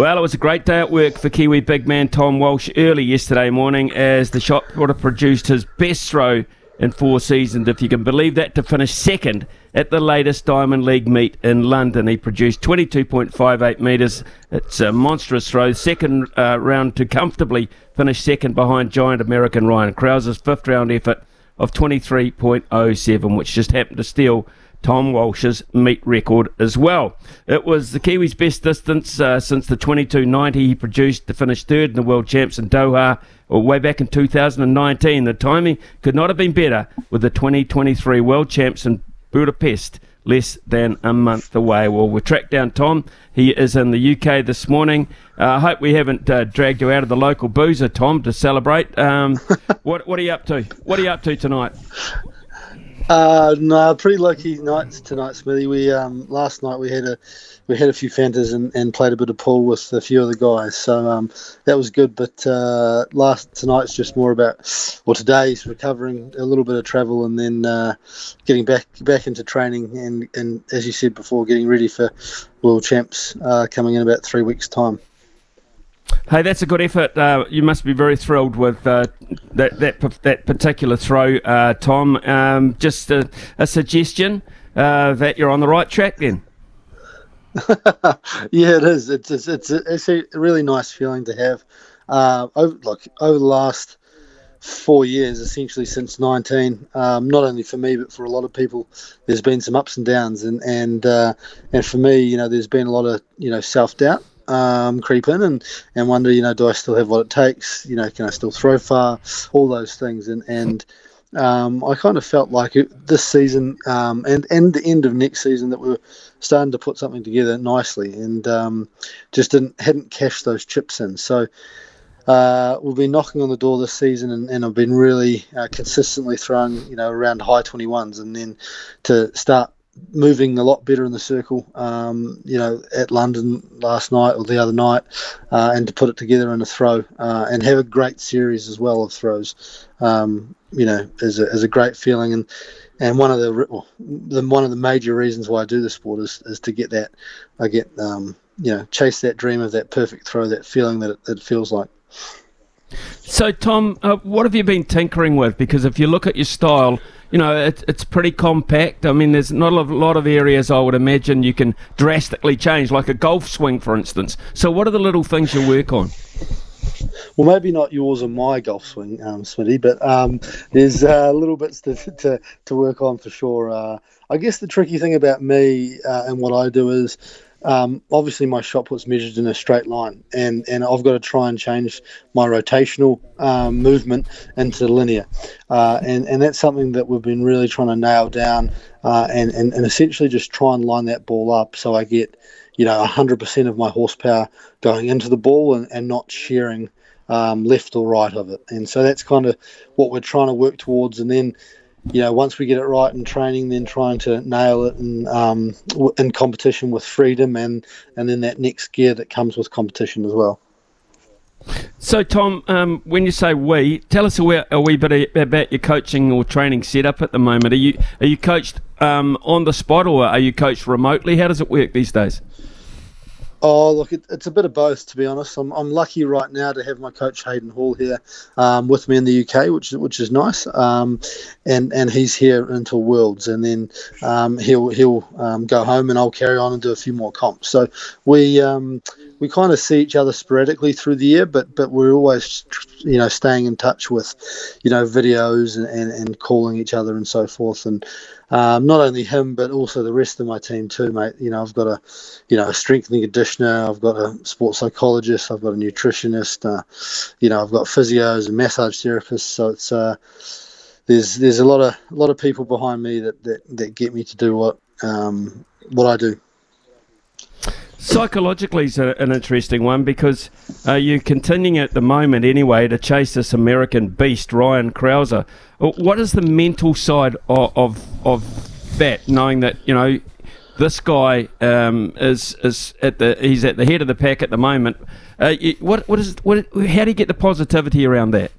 Well, it was a great day at work for Kiwi big man Tom Walsh early yesterday morning as the shot putter produced his best throw in four seasons, if you can believe that, to finish second at the latest Diamond League meet in London. He produced 22.58 metres. It's a monstrous throw. Second uh, round to comfortably finish second behind giant American Ryan Crouser's fifth round effort of 23.07, which just happened to steal Tom Walsh's meet record as well. It was the Kiwis' best distance uh, since the 22.90 he produced to finish third in the World Champs in Doha or way back in 2019. The timing could not have been better with the 2023 World Champs in Budapest less than a month away. Well, we tracked down Tom. He is in the UK this morning. Uh, I uh, hope we haven't uh, dragged you out of the local boozer, Tom, to celebrate. Um, what, what are you up to? What are you up to tonight? Uh, no, pretty lucky nights tonight, Smithy. We um, last night we had a we had a few fantas and, and played a bit of pool with a few of the guys, so um, that was good. But uh, last tonight's just more about well today's recovering a little bit of travel and then uh, getting back back into training and and as you said before, getting ready for world champs uh, coming in about three weeks' time. Hey, that's a good effort. Uh, you must be very thrilled with uh, that that that particular throw, uh, Tom. Um, just a, a suggestion uh, that you're on the right track then. yeah, it is. It's it's it's a, really nice feeling to have. Uh, over, look, over the last four years, essentially since 19, um, not only for me but for a lot of people, there's been some ups and downs, and and uh, and for me, you know, there's been a lot of you know self doubt um, creep in and, and wonder, you know, do I still have what it takes? You know, can I still throw far? All those things. And, and um, I kind of felt like it, this season um, and, and the end of next season that we were starting to put something together nicely and um, just didn't hadn't cashed those chips in. So uh, we'll be knocking on the door this season and, and I've been really uh, consistently throwing, you know, around high 21s and then to start moving a lot better in the circle. Um, you know, at London last night or the other night, uh, and to put it together in a throw uh, and have a great series as well of throws. Um, you know, is a, is a great feeling and. And one of the, well, the one of the major reasons why I do the sport is, is to get that, I get um, you know chase that dream of that perfect throw, that feeling that it, it feels like. So, Tom, uh, what have you been tinkering with? Because if you look at your style, you know, it, it's pretty compact. I mean, there's not a lot of areas I would imagine you can drastically change, like a golf swing, for instance. So, what are the little things you work on? Well, maybe not yours or my golf swing, um, Smithy, but um, there's uh, little bits to, to, to work on for sure. Uh, I guess the tricky thing about me uh, and what I do is um, obviously my shot put's measured in a straight line, and, and I've got to try and change my rotational um, movement into linear, uh, and and that's something that we've been really trying to nail down, uh, and, and and essentially just try and line that ball up so I get, you know, hundred percent of my horsepower going into the ball and, and not sharing um, left or right of it, and so that's kind of what we're trying to work towards, and then you know, once we get it right in training, then trying to nail it in, um, in competition with freedom and, and then that next gear that comes with competition as well. So, Tom, um, when you say we, tell us a wee, a wee bit about your coaching or training setup at the moment. Are you are you coached um, on the spot or are you coached remotely? How does it work these days? Oh, look, it, it's a bit of both, to be honest. I'm, I'm lucky right now to have my coach Hayden Hall here um, with me in the UK, which which is nice. Um, and and he's here until Worlds, and then um, he'll he'll um, go home, and I'll carry on and do a few more comps. So we um, we kind of see each other sporadically through the year, but but we're always you know staying in touch with you know videos and, and, and calling each other and so forth. And um, not only him, but also the rest of my team too, mate. You know, I've got a, you know, a strengthening conditioner. I've got a sports psychologist. I've got a nutritionist. Uh, you know, I've got physios and massage therapists. So it's uh, there's there's a lot of a lot of people behind me that that, that get me to do what um, what I do. Psychologically, is an interesting one because uh, you're continuing at the moment anyway to chase this American beast, Ryan Crouser. Uh, what is the mental side of, of, of that, knowing that you know this guy um, is is at the he's at the head of the pack at the moment. Uh, what what is what? How do you get the positivity around that?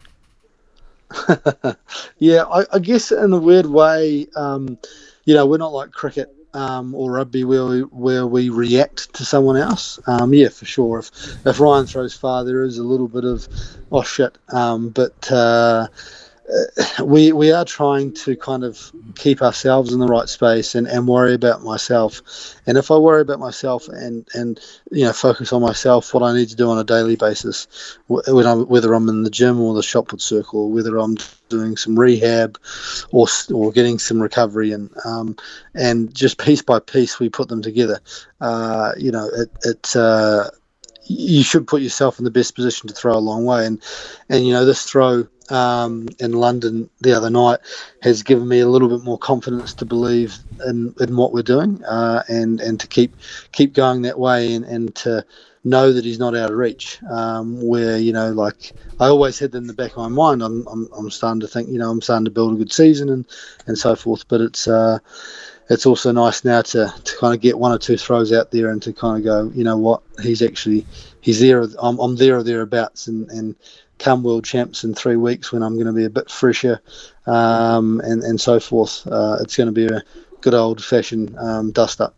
yeah, I, I, guess in a weird way, um, you know, we're not like cricket um, or rugby where we, where we react to someone else. Um, yeah, for sure. If if Ryan throws far, there is a little bit of oh shit. Um, but uh, we we are trying to kind of keep ourselves in the right space and, and worry about myself. And if I worry about myself and, and you know focus on myself, what I need to do on a daily basis, when I'm, whether I'm in the gym or the put circle, whether I'm doing some rehab or or getting some recovery and um, and just piece by piece we put them together. Uh, you know, it it. Uh, you should put yourself in the best position to throw a long way, and and you know this throw um, in London the other night has given me a little bit more confidence to believe in, in what we're doing uh, and and to keep keep going that way and, and to know that he's not out of reach. Um, where you know, like I always had in the back of my mind, I'm, I'm, I'm starting to think, you know, I'm starting to build a good season and and so forth. But it's uh, it's also nice now to, to kind of get one or two throws out there and to kind of go, you know what, he's actually he's there. I'm, I'm there or thereabouts, and and come world champs in three weeks when I'm going to be a bit fresher um, and, and so forth. Uh, it's going to be a good old fashioned um, dust up.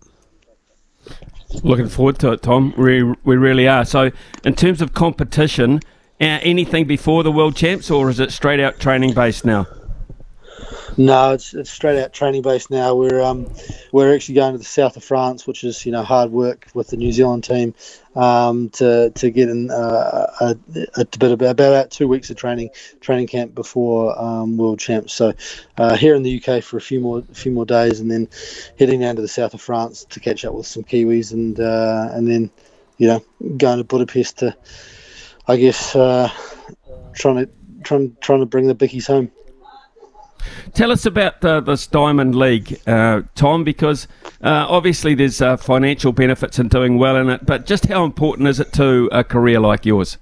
Looking forward to it, Tom. We, we really are. So, in terms of competition, anything before the world champs, or is it straight out training based now? No, it's, it's straight out training base now. We're um, we're actually going to the south of France, which is you know hard work with the New Zealand team um, to to get in uh, a, a bit about, about two weeks of training training camp before um, World Champs. So uh, here in the UK for a few more few more days, and then heading down to the south of France to catch up with some Kiwis, and uh, and then you know going to Budapest to, I guess, uh, trying to trying trying to bring the bickies home. Tell us about uh, this Diamond League, uh, Tom, because uh, obviously there's uh, financial benefits in doing well in it, but just how important is it to a career like yours?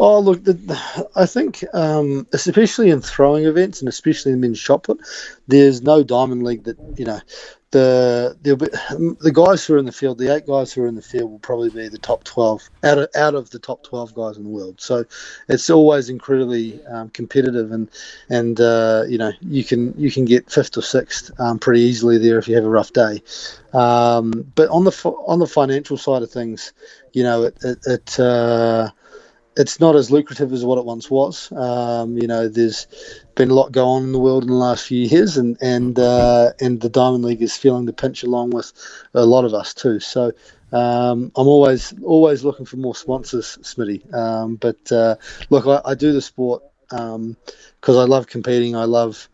Oh, look, the, I think, um, especially in throwing events and especially in men's shot put, there's no diamond league that you know the the the guys who are in the field, the eight guys who are in the field, will probably be the top twelve out of out of the top twelve guys in the world. So it's always incredibly um, competitive, and and uh, you know you can you can get fifth or sixth um, pretty easily there if you have a rough day. Um, but on the on the financial side of things, you know it it, it uh, it's not as lucrative as what it once was. Um, you know, there's been a lot going on in the world in the last few years, and and uh, and the Diamond League is feeling the pinch along with a lot of us too. So um, I'm always always looking for more sponsors, Smithy. Um, but uh, look, I, I, do the sport because um, I love competing. I love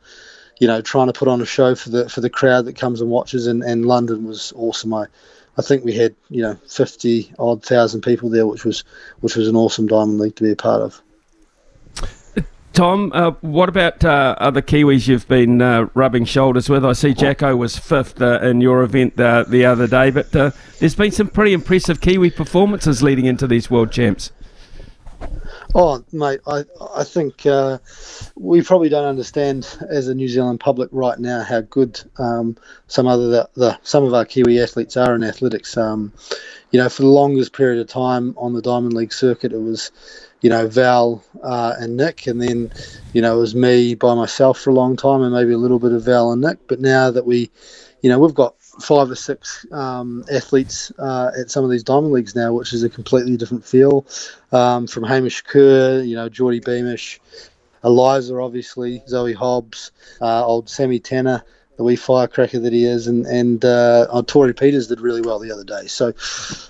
you know trying to put on a show for the for the crowd that comes and watches. And, and London was awesome. I I think we had you know fifty odd thousand people there, which was which was an awesome Diamond League to be a part of. Tom, uh, what about uh, other Kiwis you've been uh, rubbing shoulders with? I see Jacko was fifth uh, in your event uh, the other day, but uh, there's been some pretty impressive Kiwi performances leading into these World Champs. Oh, mate, I I think uh, we probably don't understand as a New Zealand public right now how good um, some other the, the, some of our Kiwi athletes are in athletics. Um, you know, for the longest period of time on the Diamond League circuit, it was you know Val uh, and Nick, and then you know it was me by myself for a long time, and maybe a little bit of Val and Nick. But now that we, you know, we've got five or six um, athletes uh, at some of these diamond leagues now, which is a completely different feel. Um, from Hamish Kerr, you know, Geordie Beamish, Eliza, obviously, Zoe Hobbs, uh, old Sammy Tanner, the wee firecracker that he is, and and uh, Tori Peters did really well the other day. So,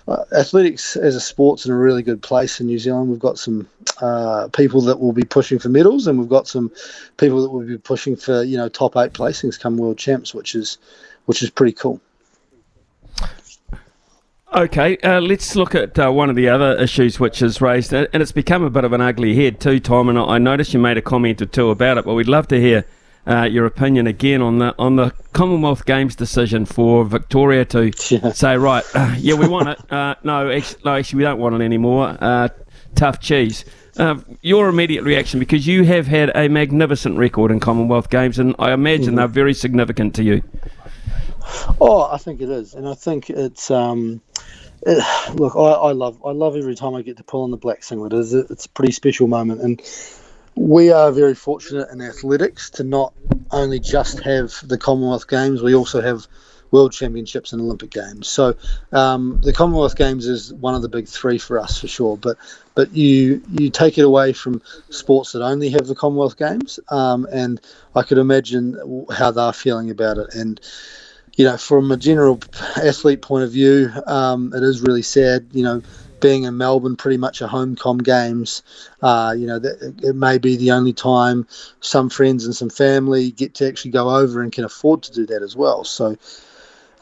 uh, athletics as a sport's in a really good place in New Zealand. We've got some uh, people that will be pushing for medals, and we've got some people that will be pushing for you know top eight placings come world champs, which is which is pretty cool. Okay, uh, let's look at uh, one of the other issues which is raised, and it's become a bit of an ugly head too, Tom. And I noticed you made a comment or two about it, but we'd love to hear uh, your opinion again on the on the Commonwealth Games decision for Victoria to yeah. say, right, uh, yeah, we want it. Uh, no, actually, no, actually, we don't want it anymore. Uh, tough cheese. Uh, your immediate reaction, because you have had a magnificent record in Commonwealth Games, and I imagine mm-hmm. they're very significant to you. Oh, I think it is, and I think it's. Um, it, look, I, I, love I love every time I get to pull on the black singlet. It's a, it's a pretty special moment, and we are very fortunate in athletics to not only just have the Commonwealth Games, we also have World Championships and Olympic Games. So um, the Commonwealth Games is one of the big three for us for sure. But but you you take it away from sports that only have the Commonwealth Games, um, and I could imagine how they're feeling about it. And you know, from a general athlete point of view, um, it is really sad. You know, being in Melbourne, pretty much a home com games. Uh, you know, that, it may be the only time some friends and some family get to actually go over and can afford to do that as well. So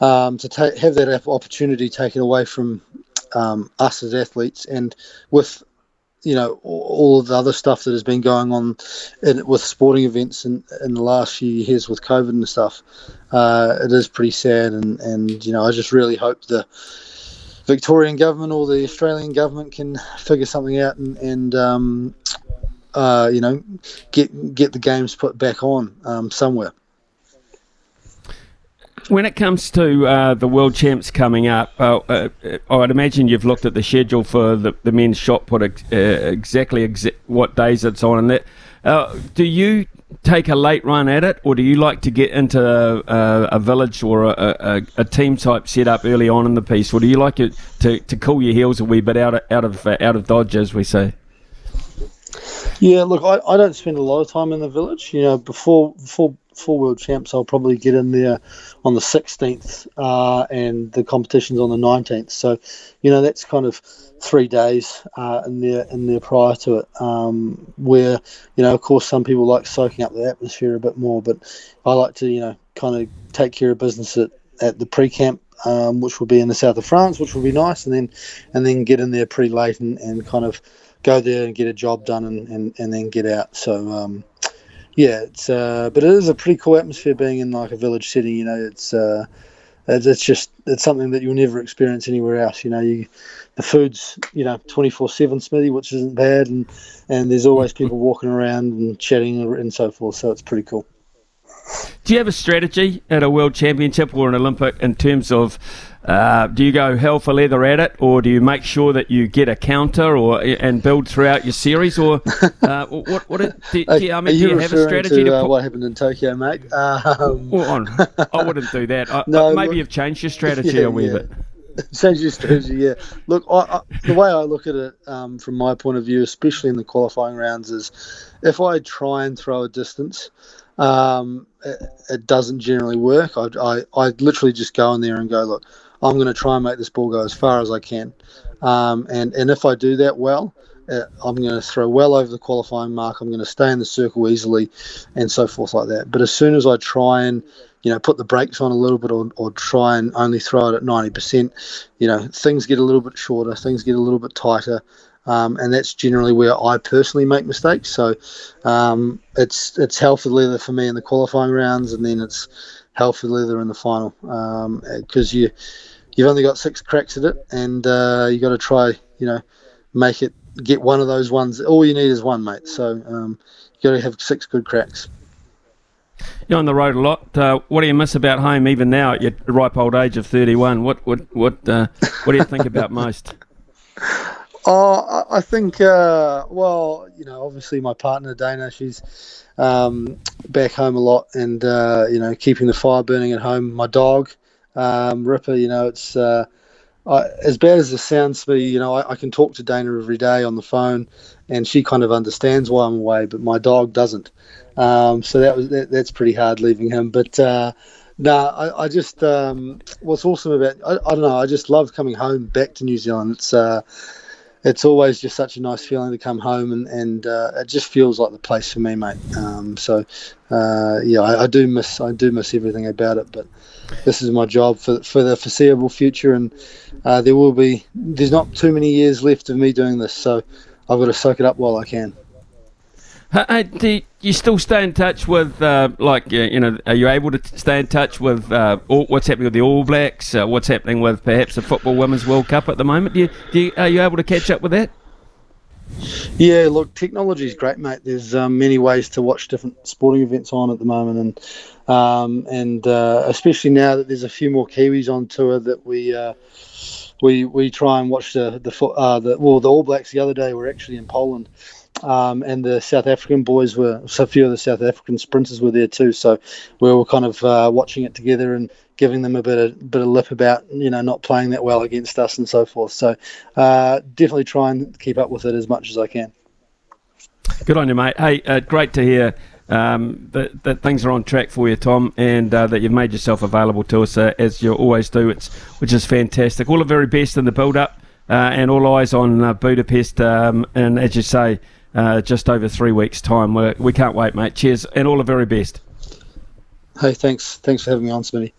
um, to ta- have that opportunity taken away from um, us as athletes, and with you know all of the other stuff that has been going on in, with sporting events in, in the last few years with COVID and stuff, uh, it is pretty sad. And, and you know, I just really hope the Victorian government or the Australian government can figure something out and, and um, uh, you know get get the games put back on um, somewhere. When it comes to uh, the World Champs coming up, uh, uh, I'd imagine you've looked at the schedule for the, the men's shot put ex- uh, exactly exa- what days it's on. And that, uh, do you take a late run at it, or do you like to get into a, a village or a, a, a, team type setup early on in the piece, or do you like it to, to cool your heels a wee bit out of out of out of dodge, as we say? Yeah, look, I, I don't spend a lot of time in the village. You know, before before full world champs, I'll probably get in there on the 16th, uh, and the competition's on the 19th. So, you know, that's kind of three days uh, in there in there prior to it. Um, where, you know, of course, some people like soaking up the atmosphere a bit more, but I like to, you know, kind of take care of business at, at the pre-camp um, which will be in the south of France, which will be nice, and then and then get in there pretty late and, and kind of go there and get a job done and, and, and then get out. So um, yeah, it's uh, but it is a pretty cool atmosphere being in like a village city. You know, it's uh, it's just it's something that you'll never experience anywhere else. You know, you the food's you know twenty four seven Smithy, which isn't bad, and and there's always people walking around and chatting and so forth. So it's pretty cool. Do you have a strategy at a world championship or an Olympic in terms of uh, do you go hell for leather at it, or do you make sure that you get a counter or and build throughout your series, or uh, what? What? Do, do, I mean, do you have a strategy to, to uh, what happened in Tokyo, mate? Um, well, on, I wouldn't do that. I, no, maybe look, you've changed your strategy yeah, a wee yeah. bit. Change your strategy, yeah. Look, I, I, the way I look at it um, from my point of view, especially in the qualifying rounds, is if I try and throw a distance, um, it, it, doesn't generally work. I, I, I literally just go in there and go, look, I'm going to try and make this ball go as far as I can. Um, and, and if I do that well, uh, I'm going to throw well over the qualifying mark. I'm going to stay in the circle easily, and so forth like that. But as soon as I try and you know put the brakes on a little bit, or, or try and only throw it at 90%, you know things get a little bit shorter, things get a little bit tighter, um, and that's generally where I personally make mistakes. So um, it's it's for leather for me in the qualifying rounds, and then it's for leather in the final because um, you you've only got six cracks at it, and uh, you got to try, you know, make it get one of those ones. All you need is one, mate. So um, you got to have six good cracks. You're on the road a lot. Uh, what do you miss about home, even now at your ripe old age of 31? What what what uh, what do you think about most? Oh, I think, uh, well, you know, obviously my partner Dana, she's um, back home a lot, and uh, you know, keeping the fire burning at home. My dog, um, Ripper, you know, it's uh, I, as bad as it sounds to me, you know, I, I, can talk to Dana every day on the phone, and she kind of understands why I'm away, but my dog doesn't. Um, so that was that, that's pretty hard leaving him. But uh, no, I, I just um, what's awesome about I, I, don't know. I just love coming home back to New Zealand. It's uh, it's always just such a nice feeling to come home, and and uh, it just feels like the place for me, mate. Um, so uh, yeah, I, I, do miss I do miss everything about it, but this is my job for for the foreseeable future, and uh, there will be there's not too many years left of me doing this, so I've got to soak it up while I can. Hey, do you still stay in touch with, uh, like, you know, are you able to stay in touch with uh, all, what's happening with the All Blacks? Uh, what's happening with perhaps the Football Women's World Cup at the moment? Do you, do you, are you able to catch up with that? Yeah, look, technology is great, mate. There's um, many ways to watch different sporting events on at the moment, and um, and uh, especially now that there's a few more Kiwis on tour that we uh, we we try and watch the the, uh, the well the All Blacks the other day were actually in Poland um, and the South African boys were, so a few of the South African sprinters were there too. So we were kind of uh, watching it together and giving them a bit of bit of lip about you know not playing that well against us and so forth. So uh, definitely try and keep up with it as much as I can. Good on you, mate. Hey, uh, great to hear um, that, that things are on track for you, Tom, and uh, that you've made yourself available to us uh, as you always do. It's which is fantastic. All the very best in the build up, uh, and all eyes on uh, Budapest. Um, and as you say, uh, just over three weeks' time. We're, we can not wait, mate. Cheers, and all the very best. Hey, thanks. Thanks for having me on, Smithy.